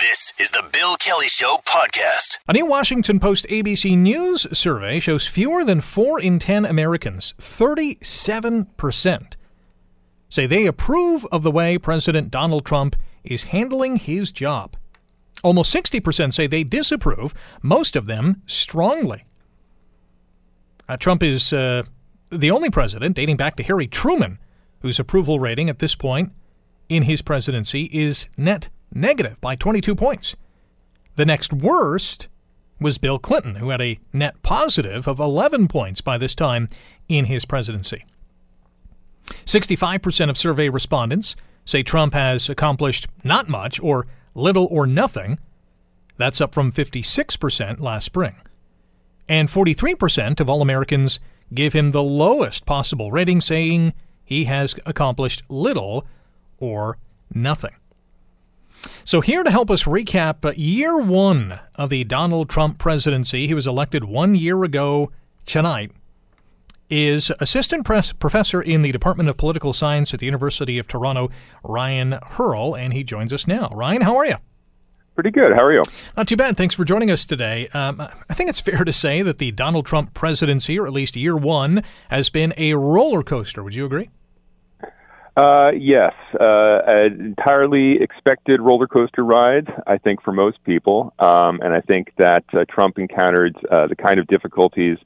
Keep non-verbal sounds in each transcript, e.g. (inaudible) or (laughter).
This is the Bill Kelly Show podcast. A new Washington Post ABC News survey shows fewer than 4 in 10 Americans, 37%, say they approve of the way President Donald Trump is handling his job. Almost 60% say they disapprove, most of them strongly. Uh, Trump is uh, the only president dating back to Harry Truman whose approval rating at this point in his presidency is net negative by 22 points. The next worst was Bill Clinton, who had a net positive of 11 points by this time in his presidency. 65% of survey respondents say Trump has accomplished not much or little or nothing. That's up from 56% last spring. And 43% of all Americans give him the lowest possible rating, saying he has accomplished little or nothing. So, here to help us recap uh, year one of the Donald Trump presidency, he was elected one year ago tonight, is assistant professor in the Department of Political Science at the University of Toronto, Ryan Hurl, and he joins us now. Ryan, how are you? Pretty good. How are you? Not too bad. Thanks for joining us today. Um, I think it's fair to say that the Donald Trump presidency, or at least year one, has been a roller coaster. Would you agree? Uh, yes, uh, an entirely expected roller coaster ride, I think, for most people. Um, and I think that uh, Trump encountered uh, the kind of difficulties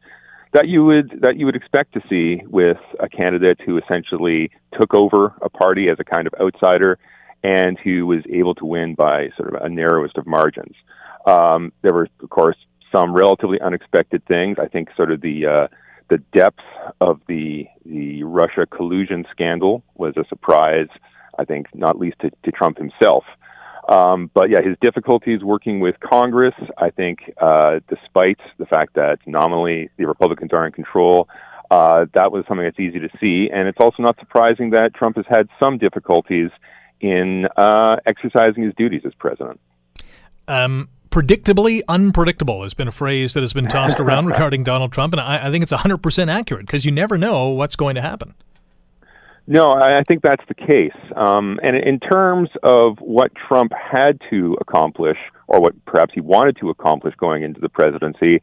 that you would that you would expect to see with a candidate who essentially took over a party as a kind of outsider and who was able to win by sort of a narrowest of margins. Um, there were, of course, some relatively unexpected things. I think sort of the uh, the depth of the the Russia collusion scandal was a surprise. I think not least to, to Trump himself. Um, but yeah, his difficulties working with Congress. I think, uh, despite the fact that nominally the Republicans are in control, uh, that was something that's easy to see. And it's also not surprising that Trump has had some difficulties in uh, exercising his duties as president. Um, predictably unpredictable has been a phrase that has been tossed (laughs) around regarding Donald Trump, and I, I think it's 100% accurate because you never know what's going to happen. No, I think that's the case. Um, and in terms of what Trump had to accomplish, or what perhaps he wanted to accomplish going into the presidency,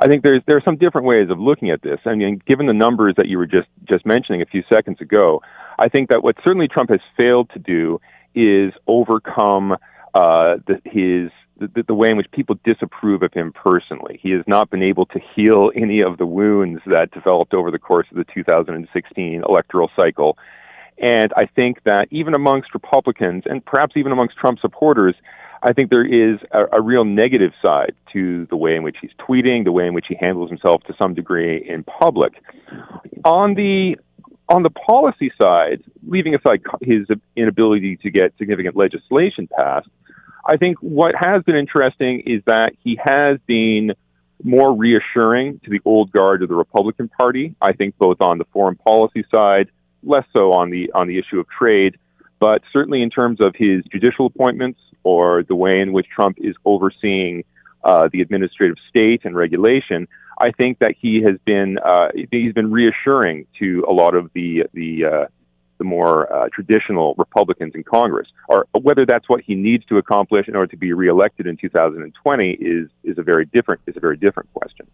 I think there's there are some different ways of looking at this. I mean, given the numbers that you were just just mentioning a few seconds ago, I think that what certainly Trump has failed to do is overcome uh, the, his the, the, way in which people disapprove of him personally. He has not been able to heal any of the wounds that developed over the course of the 2016 electoral cycle. And I think that even amongst Republicans and perhaps even amongst Trump supporters, I think there is a, a real negative side to the way in which he's tweeting, the way in which he handles himself to some degree in public. On the on the policy side, leaving aside his inability to get significant legislation passed, I think what has been interesting is that he has been more reassuring to the old guard of the Republican Party. I think both on the foreign policy side, less so on the on the issue of trade, but certainly in terms of his judicial appointments or the way in which Trump is overseeing uh, the administrative state and regulation. I think that he has been uh, he's been reassuring to a lot of the the uh, the more uh, traditional Republicans in Congress. Or whether that's what he needs to accomplish in order to be reelected in 2020 is is a very different is a very different question.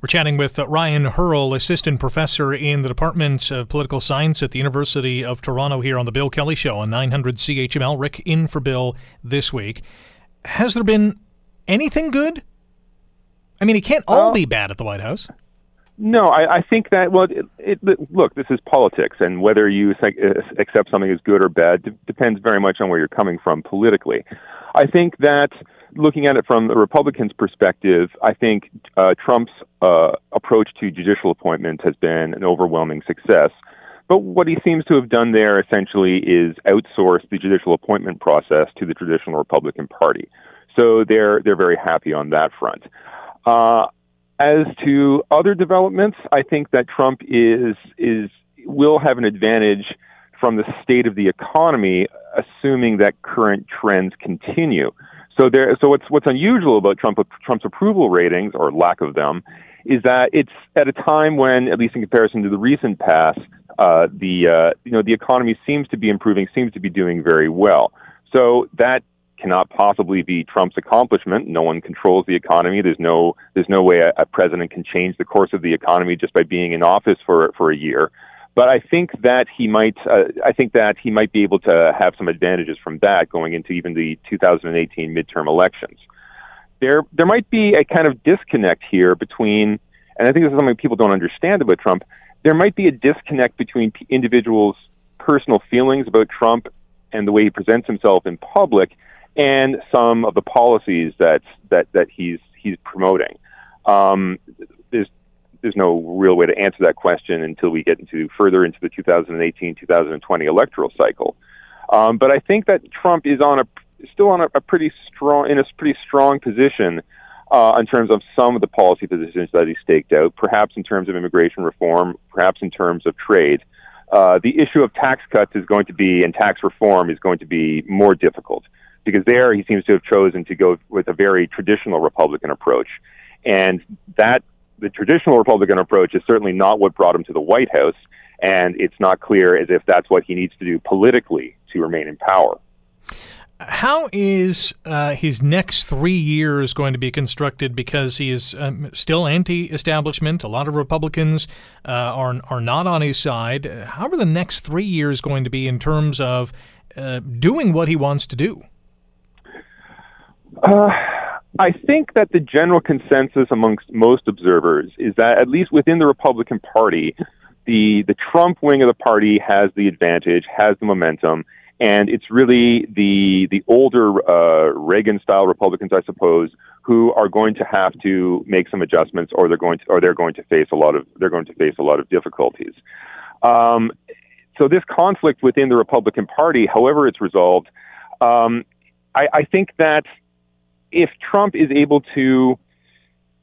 We're chatting with uh, Ryan Hurl, assistant professor in the Department of Political Science at the University of Toronto, here on the Bill Kelly Show on 900 CHML. Rick in for Bill this week. Has there been anything good? I mean, it can't all be bad at the White House. No, I, I think that well, it, it, look, this is politics, and whether you uh, accept something as good or bad depends very much on where you're coming from politically. I think that looking at it from the Republicans' perspective, I think uh, Trump's uh, approach to judicial appointments has been an overwhelming success. But what he seems to have done there essentially is outsource the judicial appointment process to the traditional Republican Party. So they're they're very happy on that front. Uh, as to other developments, I think that Trump is is will have an advantage from the state of the economy, assuming that current trends continue. So there, so what's what's unusual about Trump Trump's approval ratings or lack of them is that it's at a time when, at least in comparison to the recent past, uh, the uh, you know the economy seems to be improving, seems to be doing very well. So that cannot possibly be Trump's accomplishment. No one controls the economy. There's no there's no way a, a president can change the course of the economy just by being in office for for a year. But I think that he might uh, I think that he might be able to have some advantages from that going into even the 2018 midterm elections. There there might be a kind of disconnect here between and I think this is something people don't understand about Trump. There might be a disconnect between individuals' personal feelings about Trump and the way he presents himself in public, and some of the policies that that that he's he's promoting. Um, there's there's no real way to answer that question until we get into further into the 2018-2020 electoral cycle. Um, but I think that Trump is on a still on a, a pretty strong in a pretty strong position uh, in terms of some of the policy positions that he staked out, perhaps in terms of immigration reform, perhaps in terms of trade. Uh, the issue of tax cuts is going to be, and tax reform is going to be more difficult because there he seems to have chosen to go with a very traditional Republican approach. And that, the traditional Republican approach is certainly not what brought him to the White House, and it's not clear as if that's what he needs to do politically to remain in power. How is uh, his next three years going to be constructed? Because he is um, still anti-establishment. A lot of Republicans uh, are are not on his side. How are the next three years going to be in terms of uh, doing what he wants to do? Uh, I think that the general consensus amongst most observers is that at least within the Republican Party, the the Trump wing of the party has the advantage, has the momentum and it's really the the older uh, Reagan style Republicans, I suppose, who are going to have to make some adjustments, or they're going to or they're going to face a lot of they're going to face a lot of difficulties. Um, so this conflict within the Republican Party, however it's resolved, um, I, I, think that if Trump is able to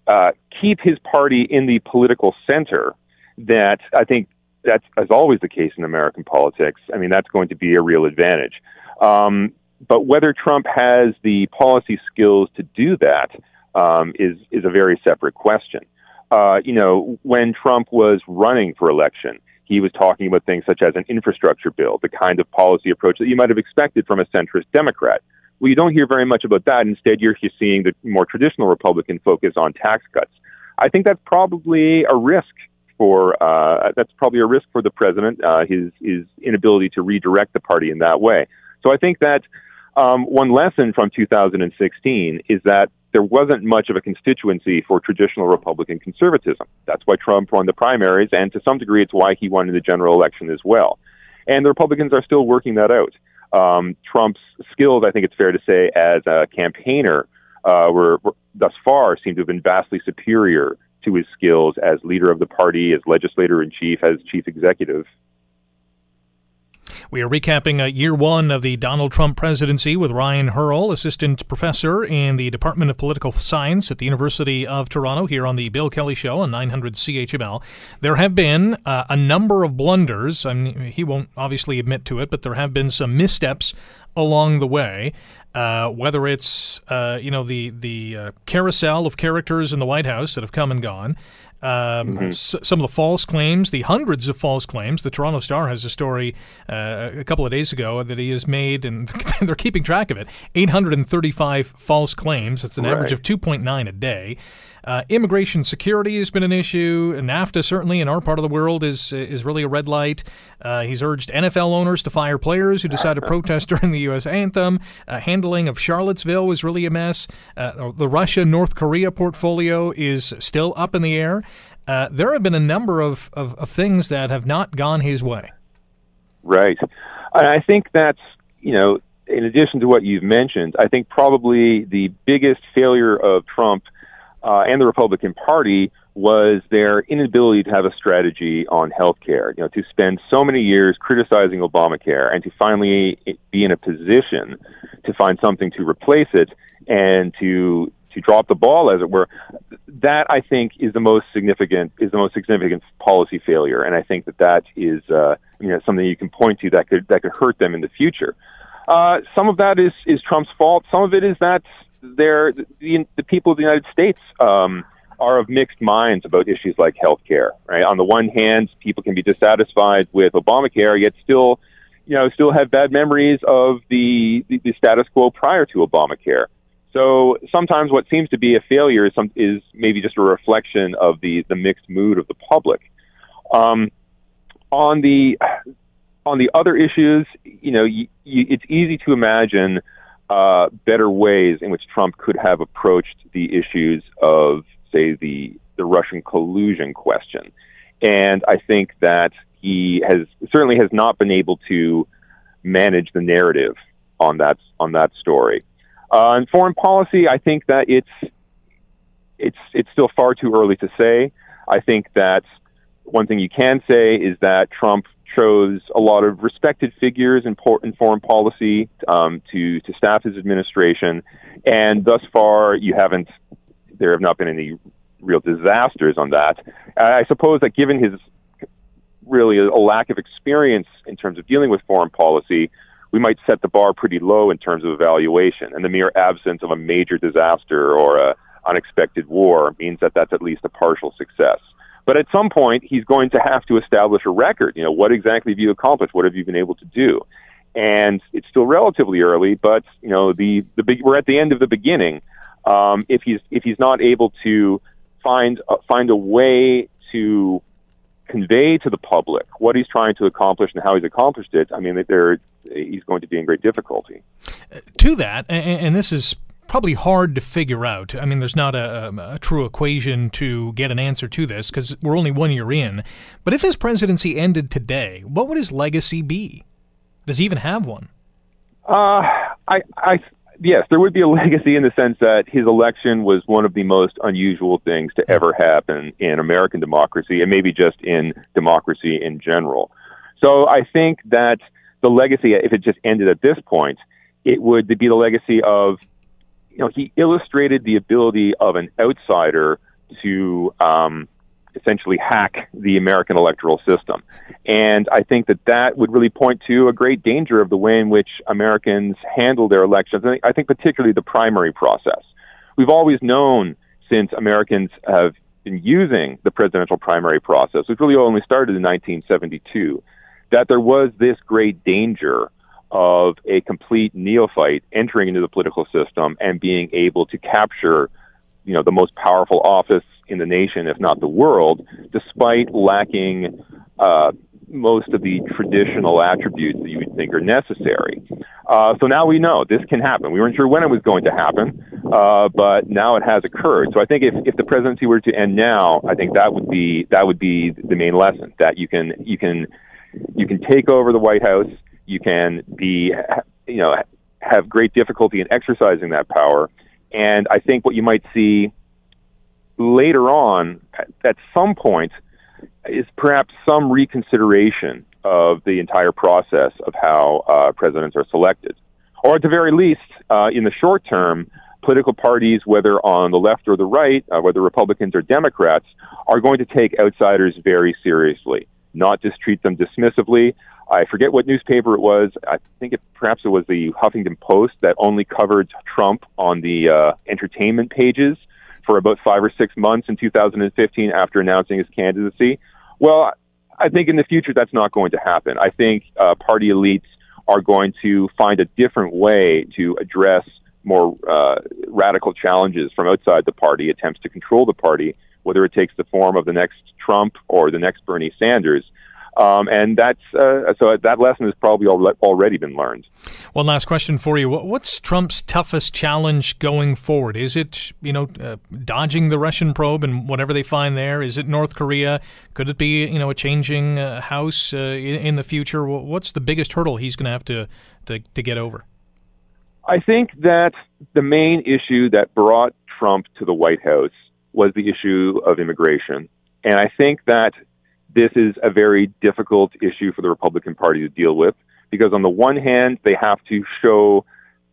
uh, keep his party in the political center, that I think that's as always the case in American politics. I mean, that's going to be a real advantage. Um, but whether Trump has the policy skills to do that um, is is a very separate question. Uh, you know, when Trump was running for election, he was talking about things such as an infrastructure bill, the kind of policy approach that you might have expected from a centrist Democrat. Well, you don't hear very much about that. Instead, you're seeing the more traditional Republican focus on tax cuts. I think that's probably a risk for uh, that's probably a risk for the president, uh, his his inability to redirect the party in that way. So I think that um, one lesson from 2016 is that there wasn't much of a constituency for traditional Republican conservatism. That's why Trump won the primaries, and to some degree, it's why he won in the general election as well. And the Republicans are still working that out. Um, Trump's skills, I think it's fair to say, as a campaigner, uh, were, were thus far seem to have been vastly superior to his skills as leader of the party, as legislator in chief, as chief executive. We are recapping uh, year one of the Donald Trump presidency with Ryan Hurl, assistant professor in the Department of Political Science at the University of Toronto, here on the Bill Kelly Show on 900 CHML. There have been uh, a number of blunders. I mean, he won't obviously admit to it, but there have been some missteps along the way. Uh, whether it's uh, you know the the uh, carousel of characters in the White House that have come and gone, um, mm-hmm. s- some of the false claims, the hundreds of false claims. The Toronto Star has a story uh, a couple of days ago that he has made, and (laughs) they're keeping track of it. 835 false claims. It's an right. average of 2.9 a day. Uh, immigration security has been an issue. NAFTA certainly in our part of the world is is really a red light. Uh, he's urged NFL owners to fire players who decide to (laughs) protest during the U.S. anthem. Uh, handling of Charlottesville was really a mess. Uh, the Russia North Korea portfolio is still up in the air. Uh, there have been a number of, of, of things that have not gone his way. Right. I think that's, you know, in addition to what you've mentioned, I think probably the biggest failure of Trump uh, and the Republican Party was their inability to have a strategy on health care. You know, to spend so many years criticizing Obamacare and to finally be in a position to find something to replace it and to to drop the ball, as it were. That I think is the most significant is the most significant policy failure, and I think that that is uh, you know something you can point to that could that could hurt them in the future. Uh, some of that is is Trump's fault. Some of it is that they're the, the people of the United States um, are of mixed minds about issues like health care. Right? On the one hand, people can be dissatisfied with Obamacare, yet still you know, still have bad memories of the, the, the status quo prior to Obamacare. So sometimes what seems to be a failure is, some, is maybe just a reflection of the, the mixed mood of the public. Um, on the on the other issues, you know, it's easy to imagine uh, better ways in which Trump could have approached the issues of, say, the the Russian collusion question. And I think that he has certainly has not been able to manage the narrative on that on that story. Uh, foreign policy, I think that it's it's it's still far too early to say. I think that one thing you can say is that Trump chose a lot of respected figures in, por- in foreign policy um, to to staff his administration, and thus far you haven't. There have not been any real disasters on that. I suppose that given his really a lack of experience in terms of dealing with foreign policy, we might set the bar pretty low in terms of evaluation. And the mere absence of a major disaster or a unexpected war means that that's at least a partial success. But at some point, he's going to have to establish a record. You know, what exactly have you accomplished? What have you been able to do? And it's still relatively early, but you know, the the big, we're at the end of the beginning. Um, if he's if he's not able to find uh, find a way to convey to the public what he's trying to accomplish and how he's accomplished it, I mean, there he's going to be in great difficulty. To that, and, and this is probably hard to figure out. I mean, there's not a, a true equation to get an answer to this because we're only one year in. But if his presidency ended today, what would his legacy be? Does he even have one? Uh, I, I, yes, there would be a (laughs) legacy in the sense that his election was one of the most unusual things to ever happen in American democracy, and maybe just in democracy in general. So I think that the legacy, if it just ended at this point, it would be the legacy of you know, he illustrated the ability of an outsider to um, essentially hack the American electoral system. And I think that that would really point to a great danger of the way in which Americans handle their elections. I think, I think particularly the primary process. We've always known since Americans have been using the presidential primary process, which really only started in 1972, that there was this great danger of a complete neophyte entering into the political system and being able to capture, you know, the most powerful office in the nation, if not the world, despite lacking uh, most of the traditional attributes that you would think are necessary. Uh, so now we know this can happen. We weren't sure when it was going to happen, uh, but now it has occurred. So I think if, if the presidency were to end now, I think that would be that would be the main lesson that you can you can you can take over the White House you can be, you know, have great difficulty in exercising that power. And I think what you might see later on, at some point, is perhaps some reconsideration of the entire process of how uh, presidents are selected. Or at the very least, uh, in the short term, political parties, whether on the left or the right, uh, whether Republicans or Democrats, are going to take outsiders very seriously, not just treat them dismissively, I forget what newspaper it was. I think it, perhaps it was the Huffington Post that only covered Trump on the uh, entertainment pages for about five or six months in 2015 after announcing his candidacy. Well, I think in the future that's not going to happen. I think uh, party elites are going to find a different way to address more uh, radical challenges from outside the party, attempts to control the party, whether it takes the form of the next Trump or the next Bernie Sanders. Um, and that's uh, so that lesson has probably already been learned. One last question for you: What's Trump's toughest challenge going forward? Is it you know uh, dodging the Russian probe and whatever they find there? Is it North Korea? Could it be you know a changing uh, house uh, in, in, the future? What's the biggest hurdle he's going to have to to get over? I think that the main issue that brought Trump to the White House was the issue of immigration, and I think that this is a very difficult issue for the Republican Party to deal with because, on the one hand, they have to show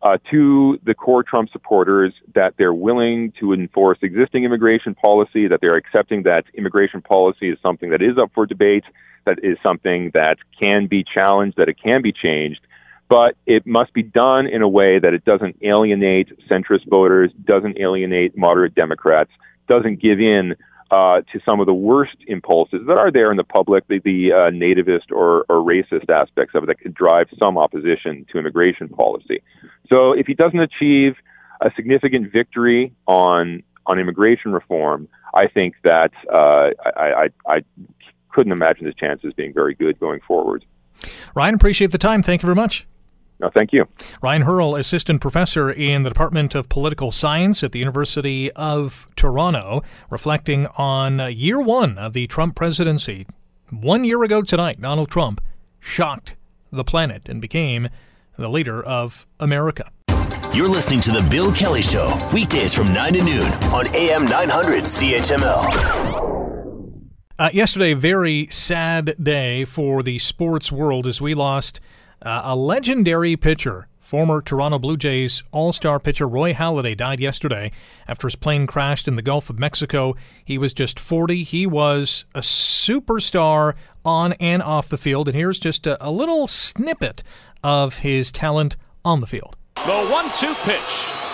uh, to the core Trump supporters that they're willing to enforce existing immigration policy, that they're accepting that immigration policy is something that is up for debate, that is something that can be challenged, that it can be changed. But it must be done in a way that it doesn't alienate centrist voters, doesn't alienate moderate Democrats, doesn't give in uh, to some of the worst impulses that are there in the public, the, the uh, nativist or, or racist aspects of it that could drive some opposition to immigration policy. So if he doesn't achieve a significant victory on on immigration reform, I think that uh, I, I, I couldn't imagine his chances being very good going forward. Ryan, appreciate the time. Thank you very much. No, thank you. Ryan Hurl, assistant professor in the Department of Political Science at the University of Toronto, reflecting on year one of the Trump presidency. One year ago tonight, Donald Trump shocked the planet and became the leader of America. You're listening to The Bill Kelly Show, weekdays from 9 to noon on AM 900 CHML. Uh, yesterday, a very sad day for the sports world as we lost uh, a legendary pitcher, former Toronto Blue Jays All Star pitcher Roy Halladay, died yesterday after his plane crashed in the Gulf of Mexico. He was just 40. He was a superstar on and off the field. And here's just a, a little snippet of his talent on the field. The one two pitch.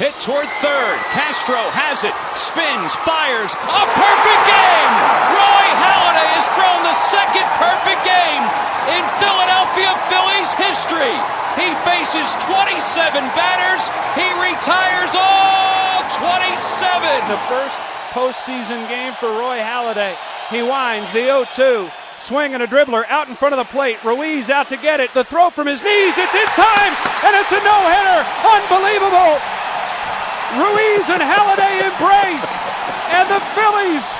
Hit toward third. Castro has it. Spins, fires. A perfect game! Roy Halladay has thrown the second perfect game in Philadelphia Phillies history. He faces 27 batters. He retires all 27. The first postseason game for Roy Halladay. He winds the 0 2. Swing and a dribbler out in front of the plate. Ruiz out to get it. The throw from his knees. It's in time, and it's a no hitter. Unbelievable. Ruiz and Halladay embrace, and the Phillies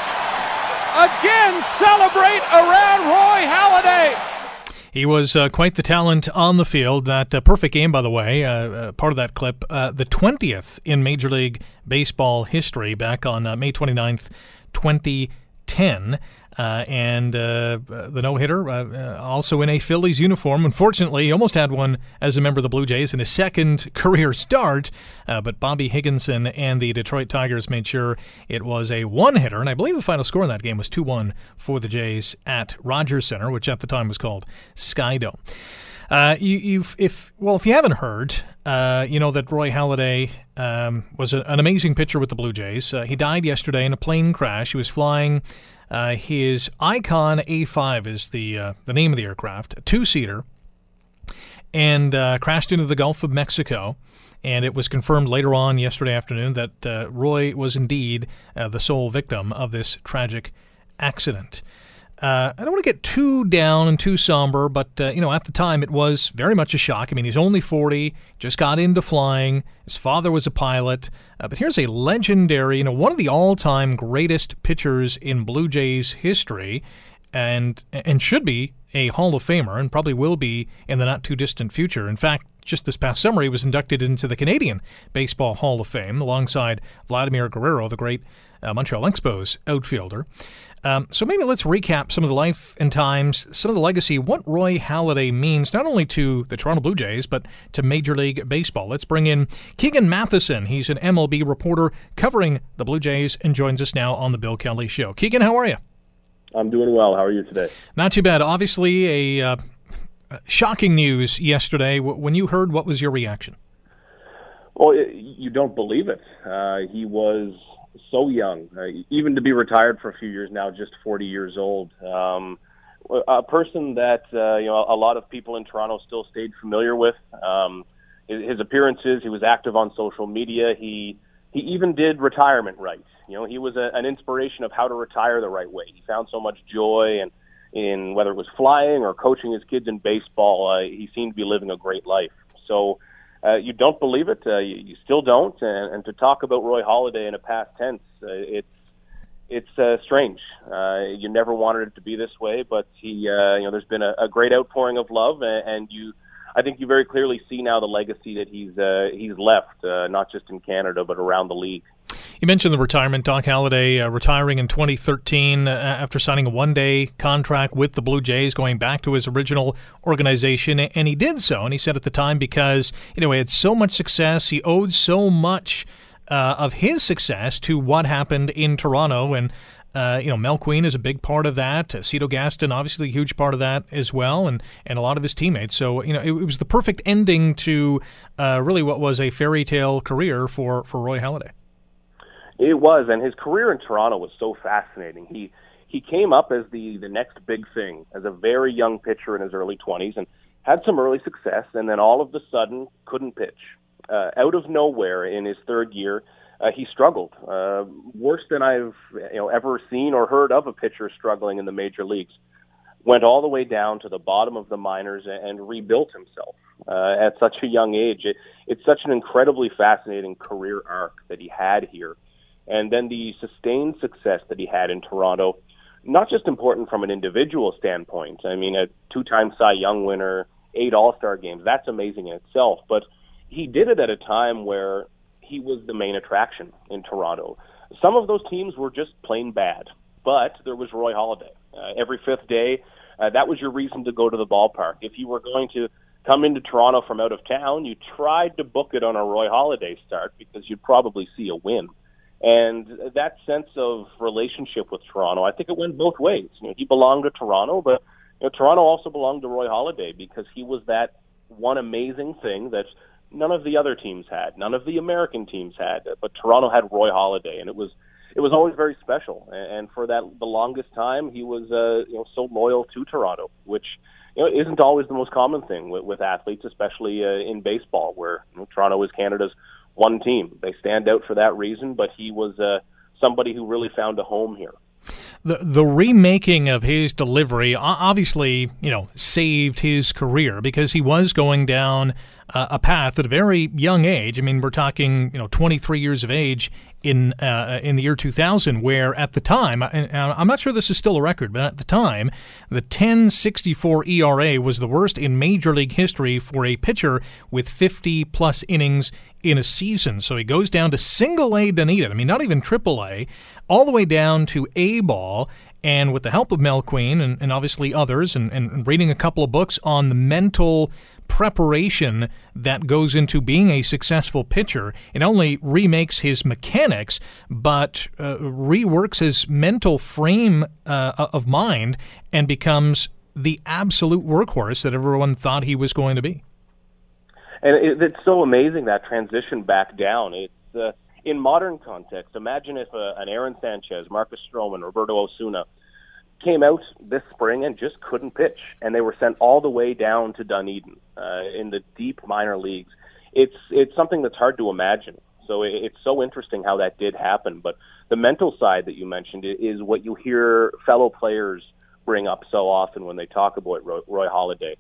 again celebrate around Roy Halladay. He was uh, quite the talent on the field. That uh, perfect game, by the way, uh, uh part of that clip, uh, the 20th in Major League Baseball history back on uh, May 29th, 2010. Uh, and uh, the no hitter, uh, uh, also in a Phillies uniform. Unfortunately, he almost had one as a member of the Blue Jays in his second (laughs) career start, uh, but Bobby Higginson and the Detroit Tigers made sure it was a one hitter. And I believe the final score in that game was 2 1 for the Jays at Rogers Center, which at the time was called Skydome. Uh, you, if well, if you haven't heard, uh, you know that Roy Halladay um, was a, an amazing pitcher with the Blue Jays. Uh, he died yesterday in a plane crash. He was flying uh, his Icon A5 is the uh, the name of the aircraft, a two seater, and uh, crashed into the Gulf of Mexico. And it was confirmed later on yesterday afternoon that uh, Roy was indeed uh, the sole victim of this tragic accident. Uh, I don't want to get too down and too somber, but uh, you know, at the time it was very much a shock. I mean, he's only 40, just got into flying. His father was a pilot, uh, but here's a legendary, you know, one of the all-time greatest pitchers in Blue Jays history, and and should be a Hall of Famer, and probably will be in the not too distant future. In fact, just this past summer, he was inducted into the Canadian Baseball Hall of Fame alongside Vladimir Guerrero, the great uh, Montreal Expos outfielder. Um, so maybe let's recap some of the life and times, some of the legacy, what Roy Halladay means not only to the Toronto Blue Jays but to Major League Baseball. Let's bring in Keegan Matheson. He's an MLB reporter covering the Blue Jays and joins us now on the Bill Kelly Show. Keegan, how are you? I'm doing well. How are you today? Not too bad. Obviously, a uh, shocking news yesterday. When you heard, what was your reaction? Well, you don't believe it. Uh, he was so young, uh, even to be retired for a few years now, just 40 years old. Um, a person that uh, you know a lot of people in Toronto still stayed familiar with. Um, his, appearances, he was active on social media. He he even did retirement right. You know, he was a, an inspiration of how to retire the right way. He found so much joy and in whether it was flying or coaching his kids in baseball. Uh, he seemed to be living a great life. So uh, you don't believe it. Uh, you, you still don't. And, and to talk about Roy Halladay in a past tense, uh, it's it's uh, strange. Uh, you never wanted it to be this way, but he, uh, you know, there's been a, a great outpouring of love, and, and you, I think you very clearly see now the legacy that he's uh, he's left, uh, not just in Canada but around the league. You mentioned the retirement. Doc Halladay uh, retiring in 2013 uh, after signing a one day contract with the Blue Jays, going back to his original organization. And he did so, and he said at the time, because you know, he had so much success, he owed so much uh, of his success to what happened in Toronto. And uh, you know, Mel Queen is a big part of that. Uh, Cito Gaston, obviously, a huge part of that as well, and, and a lot of his teammates. So, you know, it, it was the perfect ending to uh, really what was a fairy tale career for, for Roy Halladay It was, and his career in Toronto was so fascinating. He he came up as the the next big thing as a very young pitcher in his early 20s and had some early success, and then all of a sudden couldn't pitch. Uh, out of nowhere in his third year, uh, he struggled uh, worse than I've you know ever seen or heard of a pitcher struggling in the major leagues. Went all the way down to the bottom of the minors and, rebuilt himself uh, at such a young age. It, it's such an incredibly fascinating career arc that he had here, and then the sustained success that he had in Toronto. Not just important from an individual standpoint. I mean, a two-time Cy Young winner, eight All-Star games. That's amazing in itself, but he did it at a time where he was the main attraction in Toronto. Some of those teams were just plain bad, but there was Roy Halladay. Uh, every fifth day, uh, that was your reason to go to the ballpark. If you were going to come into Toronto from out of town, you tried to book it on a Roy Halladay start because you'd probably see a win. And that sense of relationship with Toronto, I think it went both ways. You know, he belonged to Toronto, but you know, Toronto also belonged to Roy Halladay because he was that one amazing thing that none of the other teams had, none of the American teams had, but Toronto had Roy Halladay, and it was it was always very special. And for that the longest time, he was uh, you know so loyal to Toronto, which you know isn't always the most common thing with, with athletes, especially uh, in baseball, where you know, Toronto is Canada's one team. They stand out for that reason, but he was uh, somebody who really found a home here the the remaking of his delivery obviously you know saved his career because he was going down uh, a path at a very young age. I mean, we're talking you know 23 years of age in uh, in the year 2000, where at the time, and I'm not sure this is still a record, but at the time, the 10.64 ERA was the worst in Major League history for a pitcher with 50 plus innings in a season. So he goes down to single A Dunedin. I mean, not even triple A, all the way down to A ball. And with the help of Mel Queen and, and obviously others, and, and reading a couple of books on the mental preparation that goes into being a successful pitcher. It only remakes his mechanics, but uh, reworks his mental frame uh, of mind and becomes the absolute workhorse that everyone thought he was going to be. And it, it's so amazing that transition back down. It's uh, in modern context. Imagine if uh, an Aaron Sanchez, Marcus Stroman, Roberto Osuna came out this spring and just couldn't pitch, and they were sent all the way down to Dunedin uh, in the deep minor leagues. It's it's something that's hard to imagine. So it, it's so interesting how that did happen. But the mental side that you mentioned is what you hear fellow players bring up so often when they talk about Roy, Halladay.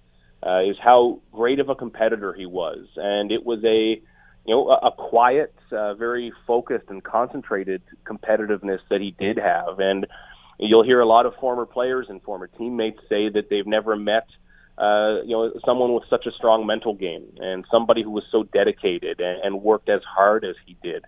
Uh, is how great of a competitor he was, and it was a you know a, a quiet, uh, very focused and concentrated competitiveness that he did have, and You'll hear a lot of former players and former teammates say that they've never met uh, you know, someone with such a strong mental game and somebody who was so dedicated and, and worked as hard as he did.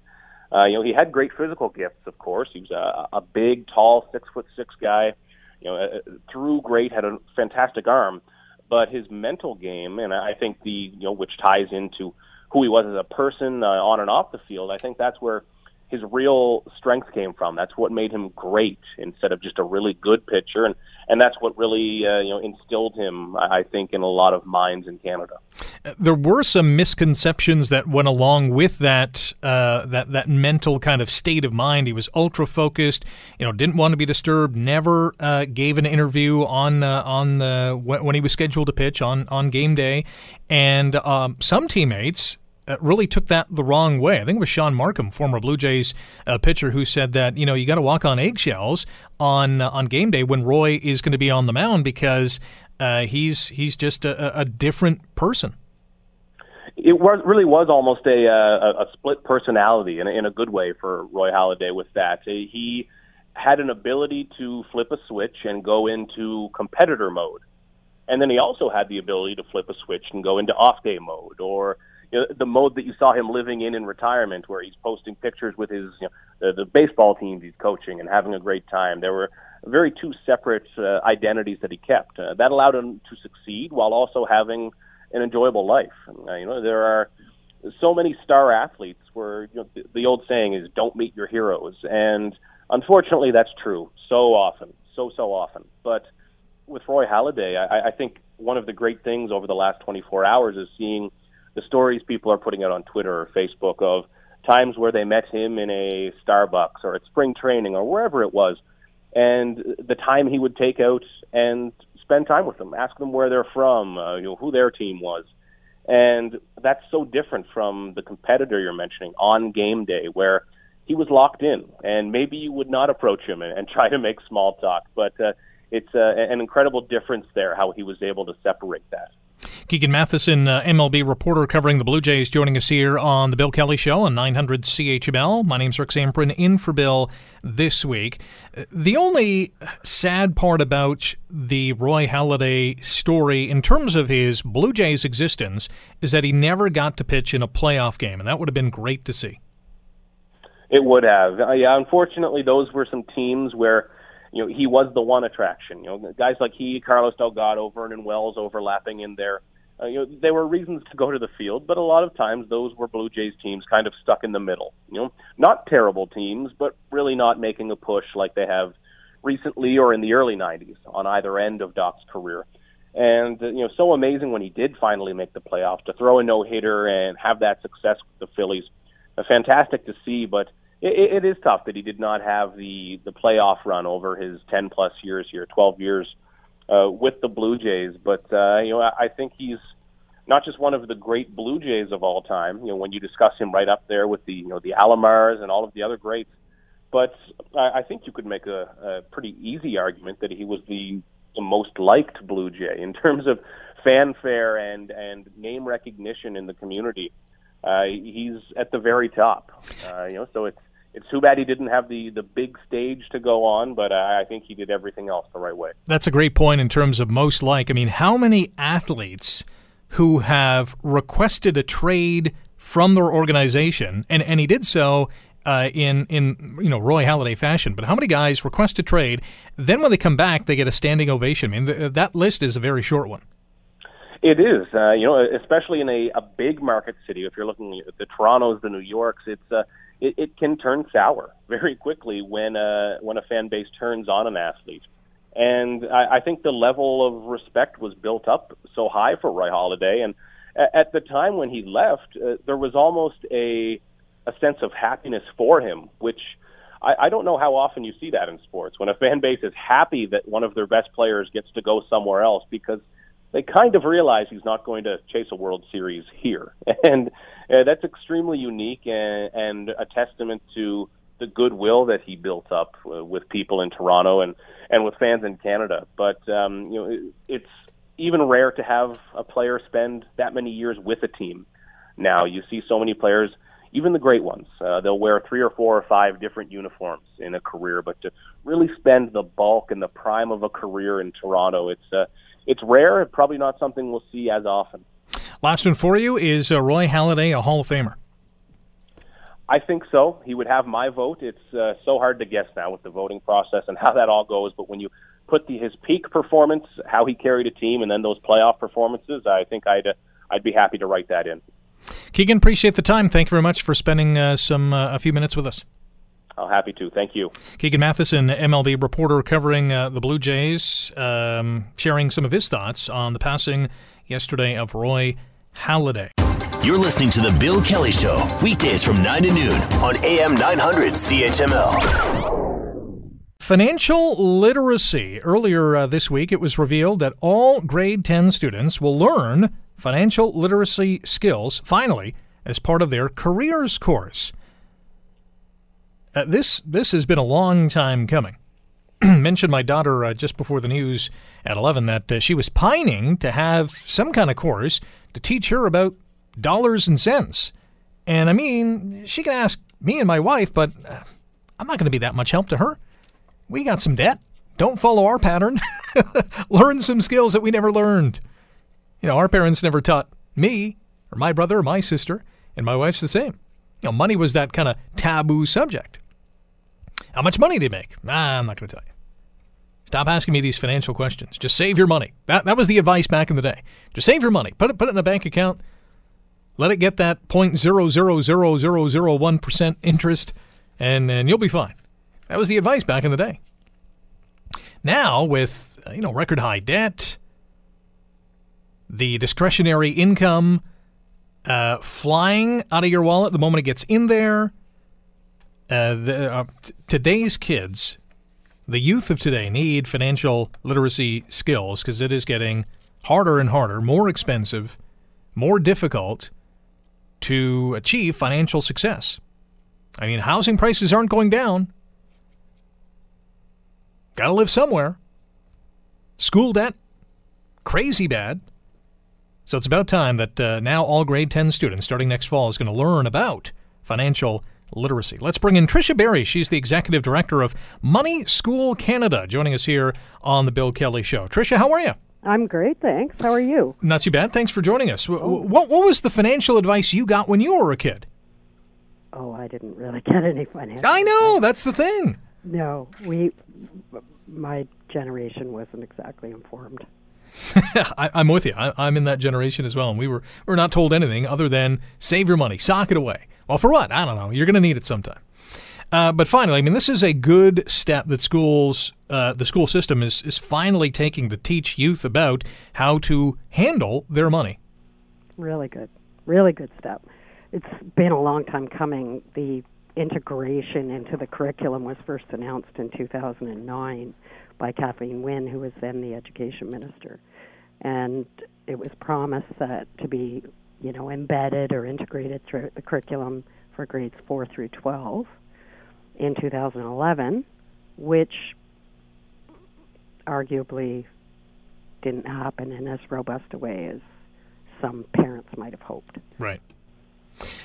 Uh, you know, he had great physical gifts, of course. He was a, a big, tall, six foot six guy. You know, uh, threw great, had a fantastic arm, but his mental game, and I think the you know, which ties into who he was as a person uh, on and off the field. I think that's where his real strength came from. That's what made him great instead of just a really good pitcher, and and that's what really uh, you know instilled him, I think, in a lot of minds in Canada. There were some misconceptions that went along with that uh, that that mental kind of state of mind. He was ultra focused, you know, didn't want to be disturbed. Never uh, gave an interview on uh, on the when he was scheduled to pitch on on game day, and um, some teammates really took that the wrong way. I think it was Shaun Marcum, former Blue Jays uh, pitcher, who said that you know you got to walk on eggshells on uh, on game day when Roy is going to be on the mound because uh, he's he's just a, a, different person. It was really was almost a uh, a, a split personality in a, in a good way for Roy Halladay with that. He had an ability to flip a switch and go into competitor mode. And then he also had the ability to flip a switch and go into off day mode or you know, the mode that you saw him living in in retirement, where he's posting pictures with his you know, the, the baseball teams he's coaching and having a great time. There were very two separate uh, identities that he kept. Uh, that allowed him to succeed while also having an enjoyable life. Uh, you know, there are so many star athletes where you know, the, the old saying is "Don't meet your heroes," and unfortunately, that's true so often, so so often. But with Roy Halladay, I, I think one of the great things over the last 24 hours is seeing the stories people are putting out on Twitter or Facebook of times where they met him in a Starbucks or at spring training or wherever it was, and the time he would take out and spend time with them, ask them where they're from, uh, you know, who their team was. And that's so different from the competitor you're mentioning on game day, where he was locked in, and maybe you would not approach him and, and (laughs) try to make small talk. But uh, it's uh, an incredible difference there how he was able to separate that. Keegan Matheson, uh, MLB reporter covering the Blue Jays, joining us here on the Bill Kelly Show on 900 CHML. My name's Rick Zamperin, in for Bill this week. The only sad part about the Roy Halladay story, in terms of his Blue Jays existence, is that he never got to pitch in a playoff game, and that would have been great to see. It would have. Uh, yeah, unfortunately, those were some teams where you know, he was the one attraction. You know, guys like he, Carlos Delgado, Vernon Wells overlapping in there. Uh, you know, there were reasons to go to the field, but a lot of times those were Blue Jays teams kind of stuck in the middle. You know, not terrible teams, but really not making a push like they have recently or in the early '90s on either end of Doc's career. And uh, you know, so amazing when he did finally make the playoffs to throw a no hitter and have that success with the Phillies. Uh, fantastic to see, but it, it is tough that he did not have the the playoff run over his 10 plus years here, 12 years uh, with the Blue Jays. But uh, you know, I, I think he's not just one of the great Blue Jays of all time. You know, when you discuss him right up there with the you know the Alomars and all of the other greats. But I, I think you could make a, a pretty easy argument that he was the, the most liked Blue Jay in terms of fanfare and and name recognition in the community. Uh, he's at the very top. Uh, you know, so it's it's too bad he didn't have the the big stage to go on, but I, I think he did everything else the right way. That's a great point in terms of most like. I mean, how many athletes who have requested a trade from their organization, and and he did so uh, in in you know Roy Halladay fashion. But how many guys request a trade, then when they come back, they get a standing ovation? I mean, th- that list is a very short one. It is, uh, you know, especially in a, a big market city. If you're looking at the Toronto's, the New Yorks, it's uh, it, it can turn sour very quickly when uh, when a fan base turns on an athlete. And I, I think the level of respect was built up so high for Roy Halladay. And at the time when he left, uh, there was almost a a sense of happiness for him, which I, I don't know how often you see that in sports. When a fan base is happy that one of their best players gets to go somewhere else because they kind of realize he's not going to chase a World Series here, (laughs) and uh, that's extremely unique and, and a testament to the goodwill that he built up uh, with people in Toronto and and with fans in Canada. But um, you know, it, it's even rare to have a player spend that many years with a team. Now you see so many players, even the great ones, uh, they'll wear three or four or five different uniforms in a career, but to really spend the bulk and the prime of a career in Toronto, it's uh, it's rare. and Probably not something we'll see as often. Last one for you is uh, Roy Halladay a Hall of Famer? I think so. He would have my vote. It's uh, so hard to guess now with the voting process and (laughs) how that all goes. But when you put the, his peak performance, how he carried a team, and then those playoff performances, I think I'd uh, I'd be happy to write that in. Keegan, appreciate the time. Thank you very much for spending uh, some uh, a few minutes with us. I'm happy to. Thank you. Keegan Matheson, MLB reporter covering uh, the Blue Jays, um, sharing some of his thoughts on the passing yesterday of Roy Halladay. You're listening to The Bill Kelly Show, weekdays from 9 to noon on AM 900 CHML. Financial literacy. Earlier uh, this week, it was revealed that all grade 10 students will learn financial literacy skills, finally, as part of their careers course. Uh, this this has been a long time coming. (clears throat) Mentioned my daughter uh, just before the news at 11 that uh, she was pining to have some kind of course to teach her about dollars and cents. And I mean, she can ask me and my wife, but uh, I'm not going to be that much help to her. We got some debt. Don't follow our pattern. (laughs) Learn some skills that we never learned. You know, our parents never taught me or my brother or my sister, and my wife's the same. You know, money was that kind of taboo subject. How much money do you make? Nah, I'm not going to tell you. Stop asking me these financial questions. Just save your money. That, that was the advice back in the day. Just save your money. Put it, put it in a bank account. Let it get that 0.00001% interest, and, and you'll be fine. That was the advice back in the day. Now, with you know record high debt, the discretionary income uh, flying out of your wallet the moment it gets in there. Uh, the, uh, today's kids, the youth of today, need financial literacy skills because it is getting harder and harder, more expensive, more difficult to achieve financial success. I mean, housing prices aren't going down. Got to live somewhere. School debt, crazy bad. So it's about time that uh, now all grade 10 students starting next fall is going to learn about financial literacy. Let's bring in Tricia Berry. She's the executive director of Money School Canada, joining us here on the Bill Kelly Show. Tricia, how are you? I'm great, thanks. How are you? Not too bad. Thanks for joining us. Oh. What, what was the financial advice you got when you were a kid? Oh, I didn't really get any financial. I know, that's the thing. No, we, my generation wasn't exactly informed. (laughs) I, am with you. I, am in that generation as well, and we were we are not told anything other than save your money, sock it away. Well, for what? I don't know. You're going to need it sometime. Uh, but finally, I mean, this is a good step that schools, uh, the school system is is finally taking to teach youth about how to handle their money. Really good, really good step. It's been a long time coming. The integration into the curriculum was first announced in 2009 by Kathleen Wynne, who was then the education minister. And it was promised that to be, you know, embedded or integrated through the curriculum for grades 4 through 12 in 2011, which arguably didn't happen in as robust a way as some parents might have hoped. Right.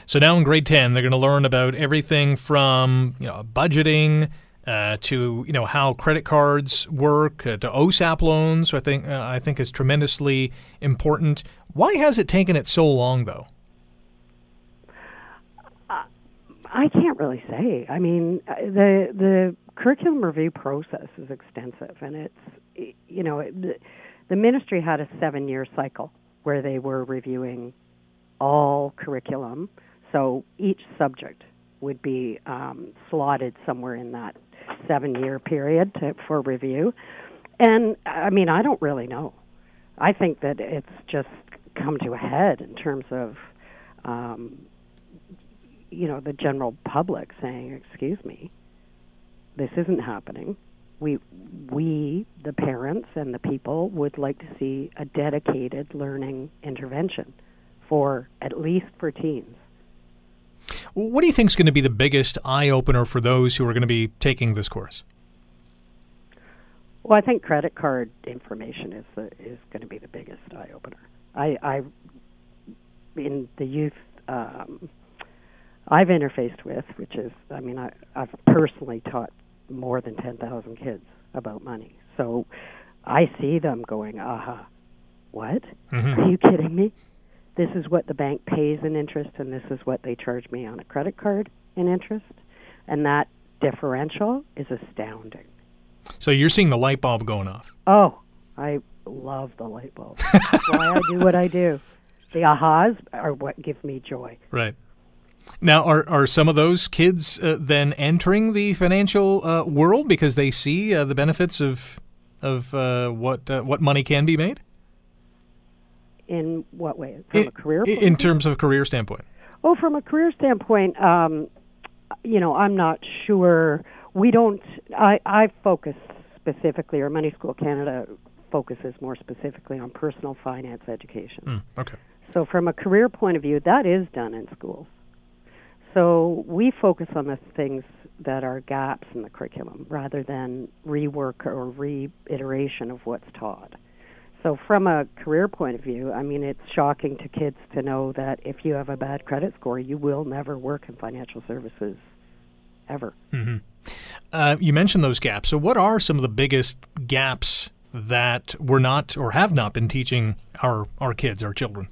So now in grade 10, they're going to learn about everything from you know, budgeting uh, to you know how credit cards work uh, to OSAP loans. I think uh, I think is tremendously important. Why has it taken it so long, though? I can't really say. I mean, uh, the the curriculum review process is extensive, and it's you know the, the ministry had a seven year cycle where they were reviewing all curriculum. So each subject would be um, slotted somewhere in that seven year period to, for review. And I mean, I don't really know. I think that it's just come to a head in terms of, um, you know, the general public saying, "Excuse me, this isn't happening." We, we, the parents and the people, would like to see a dedicated learning intervention for at least for teens. What do you think is going to be the biggest eye opener for those who are going to be taking this course? Well, I think credit card information is the, is going to be the biggest eye opener. I, I in the youth um, I've interfaced with, which is, I mean, I, I've personally taught more than ten thousand kids about money, so I see them going, "Aha, what? Mm-hmm. Are you kidding me?" This is what the bank pays in interest and this is what they charge me on a credit card in interest. And that differential is astounding. So you're seeing the light bulb going off. Oh, I love the light bulb. That's why I do what I do. The ahas are what give me joy. Right. Now, are are some of those kids uh, then entering the financial uh, world because they see uh, the benefits of of uh, what uh, what money can be made? In what way? From in, a career point? In terms of career standpoint. Oh, from a career standpoint, um, you know, I'm not sure. We don't. I I focus specifically, or Money School Canada focuses more specifically on personal finance education. Mm, okay. So, from a career point of view, that is done in schools. So, we focus on the things that are gaps in the curriculum rather than rework or reiteration of what's taught. So, from a career point of view, I mean, it's shocking to kids to know that if you have a bad credit score, you will never work in financial services ever. Mm-hmm. Uh, you mentioned those gaps. So, what are some of the biggest gaps that we're not or have not been teaching our, our kids, our children?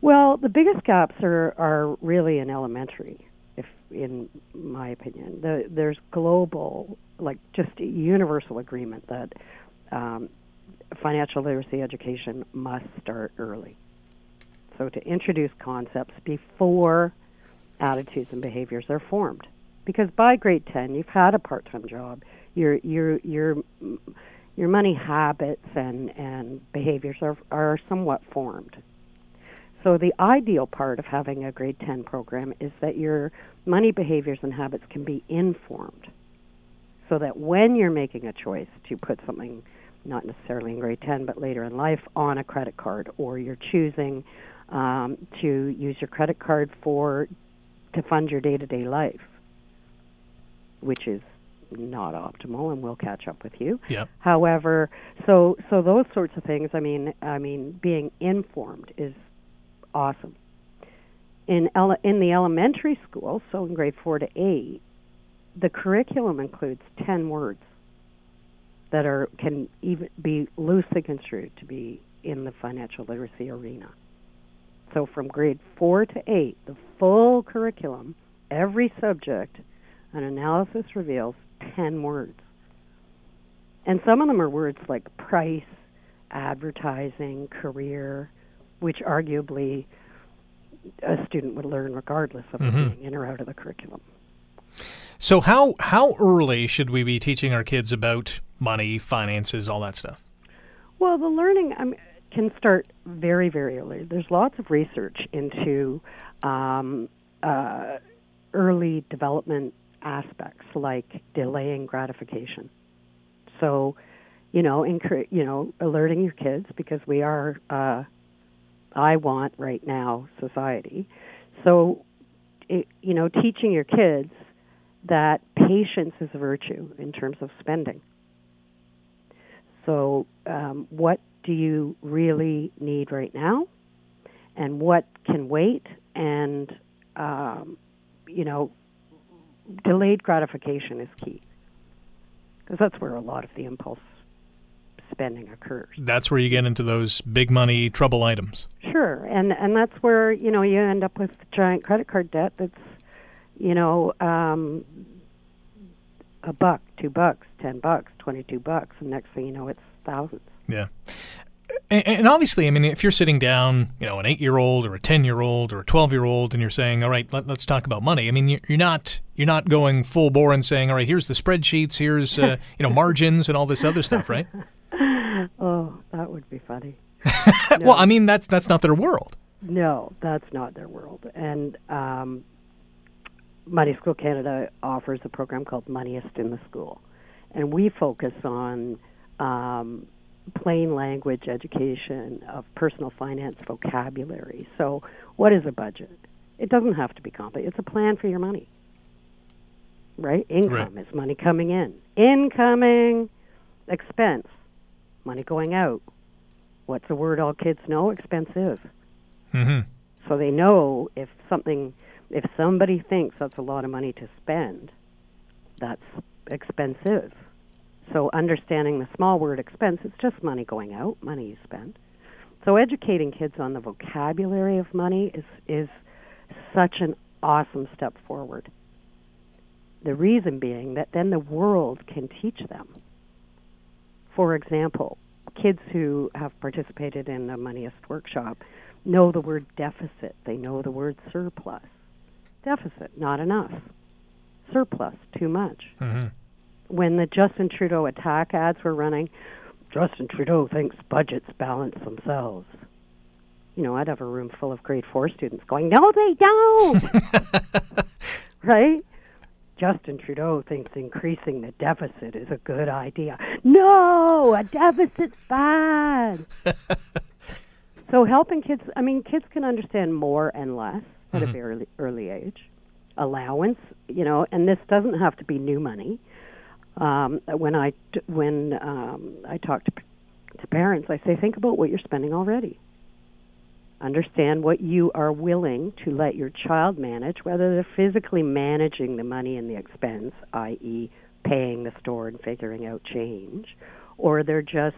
Well, the biggest gaps are, are really in elementary, if in my opinion. The, there's global, like just universal agreement that um, financial literacy education must start early. So to introduce concepts before attitudes and behaviors are formed. Because by grade 10, you've had a part-time job. Your your your your money habits and and behaviors are are somewhat formed. So the ideal part of having a grade 10 program is that your money behaviors and habits can be informed. So that when you're making a choice to put something not necessarily in grade 10 but later in life on a credit card or you're choosing um, to use your credit card for to fund your day-to-day life which is not optimal and we'll catch up with you. Yep. however so so those sorts of things i mean i mean being informed is awesome. In ele- in the elementary school so in grade 4 to 8 the curriculum includes 10 words that are can even be loosely construed to be in the financial literacy arena. So from grade 4 to 8, the full curriculum, every subject, an analysis reveals 10 words. And some of them are words like price, advertising, career, which arguably a student would learn regardless of it being in or out of the curriculum. So how how early should we be teaching our kids about money, finances, all that stuff? Well, the learning can start very, very early. There's lots of research into um, uh, early development aspects like delaying gratification. So, you know, you know, alerting your kids because we are, uh, I want right now society. So, it, you know, teaching your kids that patience is a virtue in terms of spending. So, um, what do you really need right now, and what can wait? And um, you know, delayed gratification is key because that's where a lot of the impulse spending occurs. That's where you get into those big money trouble items. Sure, and and that's where you know you end up with giant credit card debt. That's you know um, a buck, two bucks, ten bucks, twenty-two bucks, and next thing you know, it's thousands. Yeah. And, and obviously, I mean, if you're sitting down, you know, an eight-year-old or a ten-year-old or a twelve-year-old, and you're saying, "All right, let, us talk about money," I mean, you're, you're not you're not going full bore and saying, "All right, here's the spreadsheets, here's uh, (laughs) you know margins and all this other stuff," right? (laughs) Oh, that would be funny. (laughs) Well, I mean, that's that's not their world. No, that's not their world. And um, Money School Canada offers a program called Moneyest in the School, and we focus on um, plain language education of personal finance vocabulary. So, what is a budget? It doesn't have to be complicated. It's a plan for your money. Right? Income is money coming in. Incoming expense, money going out. What's a word all kids know? Expensive. hmm So they know if something, if somebody thinks that's a lot of money to spend, that's expensive. So understanding the small word expense, it's just money going out, money you spend. So educating kids on the vocabulary of money is is such an awesome step forward. The reason being that then the world can teach them. For example, kids who have participated in the Moneyist workshop know the word deficit. They know the word surplus. Deficit, not enough. Surplus, too much. hmm When the Justin Trudeau attack ads were running, Justin Trudeau thinks budgets balance themselves. You know, I'd have a room full of grade four students going, No, they don't! (laughs) right? Justin Trudeau thinks increasing the deficit is a good idea. No, a deficit's bad. (laughs) so helping kids, I mean, kids can understand more and less at a very early age. Allowance, you know, and this doesn't have to be new money. Um, when I when um, I talk to, to parents, I say, think about what you're spending already. Understand what you are willing to let your child manage, whether they're physically managing the money and the expense, i.e., paying the store and figuring out change, or they're just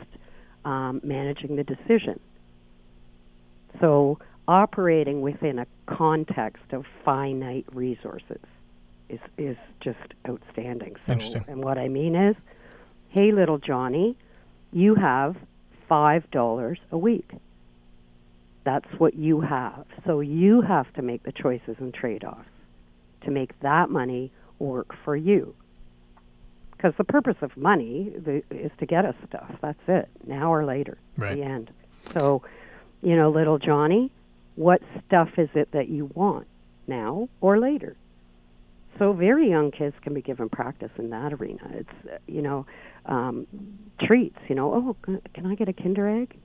um, managing the decision. So, operating within a context of finite resources is is just outstanding. So, Interesting. and what I mean is, hey, little Johnny, you have five dollars a week. That's what you have. So you have to make the choices and trade-offs to make that money work for you. Because the purpose of money the, is to get us stuff. That's it. Now or later. Right. The end. So, you know, little Johnny, what stuff is it that you want now or later? So very young kids can be given practice in that arena. It's uh, you know um, treats. You know, oh, can I get a Kinder egg?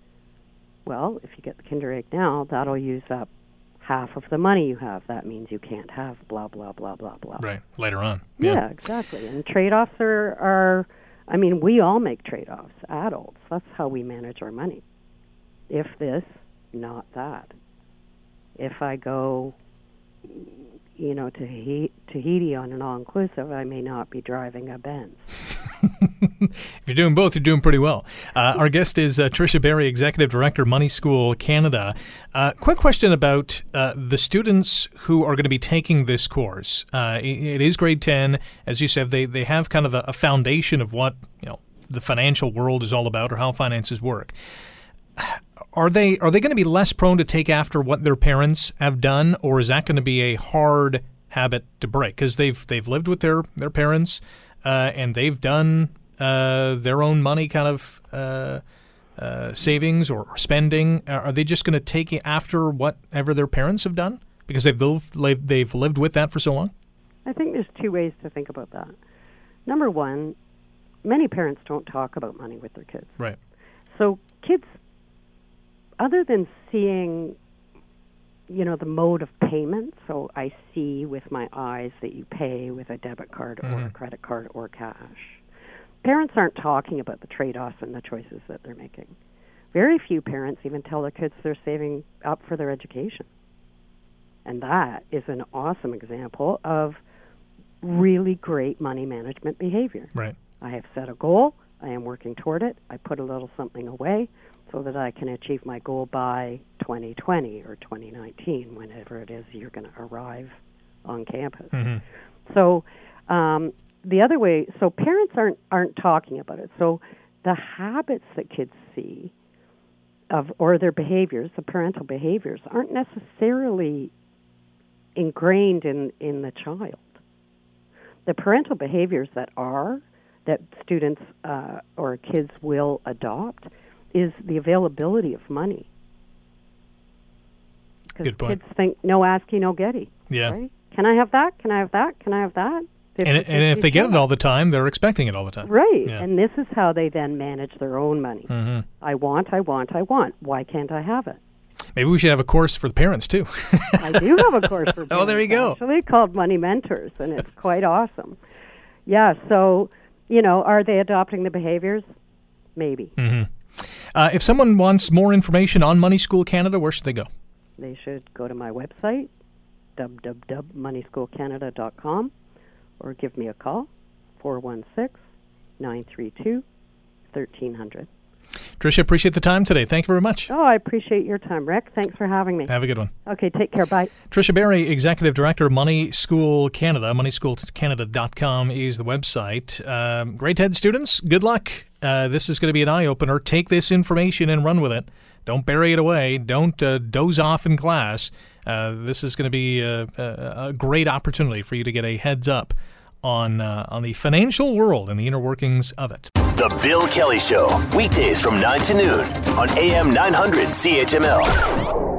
Well, if you get the Kinder egg now, that'll use up half of the money you have. That means you can't have blah blah blah blah blah. Right later on. Yeah, Yeah. exactly. And trade-offs are are. I mean, we all make trade-offs. Adults. That's how we manage our money. If this, not that. If I go, you know, to Tahiti, on an all-inclusive, I may not be driving a Benz. (laughs) If you're doing both, you're doing pretty well. Uh, our guest is uh, Tricia Berry, Executive Director, Money School Canada. Uh, quick question about uh, the students who are going to be taking this course. Uh, it, it is grade 10. As you said, they, they have kind of a, a foundation of what you know the financial world is all about or how finances work. Are they are they going to be less prone to take after what their parents have done, or is that going to be a hard habit to break? Because they've they've lived with their their parents, uh, and they've done uh, their own money kind of uh, uh, savings or, or spending. Are they just going to take after whatever their parents have done because they've lived, they've lived with that for so long? I think there's two ways to think about that. Number one, many parents don't talk about money with their kids. Right. So kids, other than seeing, you know, the mode of payment, so I see with my eyes that you pay with a debit card or mm-hmm. a credit card or cash. Parents aren't talking about the trade-offs and the choices that they're making. Very few parents even tell their kids they're saving up for their education. And that is an awesome example of really great money management behavior. Right. I have set a goal. I am working toward it. I put a little something away so that I can achieve my goal by 2020 or 2019, whenever it is you're going to arrive on campus. So um, the other way, so parents aren't aren't talking about it. So the habits that kids see of or their behaviors, the parental behaviors, aren't necessarily ingrained in in the child. The parental behaviors that are that students uh, or kids will adopt is the availability of money. Good point. kids think no asking, no getty. Yeah. Right? Can I have that? Can I have that? Can I have that? And, and if they get it all the time, they're expecting it all the time. Right. Yeah. And this is how they then manage their own money. hmm I want, I want, I want. Why can't I have it? Maybe we should have a course for the parents too. I do have a course for (laughs) parents. Oh, there you go. Actually, called Money Mentors, and it's quite awesome. Yeah. So, you know, are they adopting the behaviors? Maybe hmm Uh, if someone wants more information on Money School Canada, where should they go? they should go to my website, www.moneyschoolcanada.com, or give me a call, 416 932 1300. Tricia, appreciate the time today. Thank you very much. Oh, I appreciate your time, Rick. Thanks for having me. Have a good one. Okay, take care. Bye. Tricia Berry, Executive Director, Money School Canada. MoneySchoolCanada.com is the website. Um, grade 10 students, good luck. Uh, this is going to be an eye opener. Take this information and run with it. Don't bury it away. Don't uh, doze off in class. Uh, this is going to be a, a, a great opportunity for you to get a heads up on uh, on the financial world and the inner workings of it. The Bill Kelly Show, weekdays from 9 to noon on AM 900 CHML.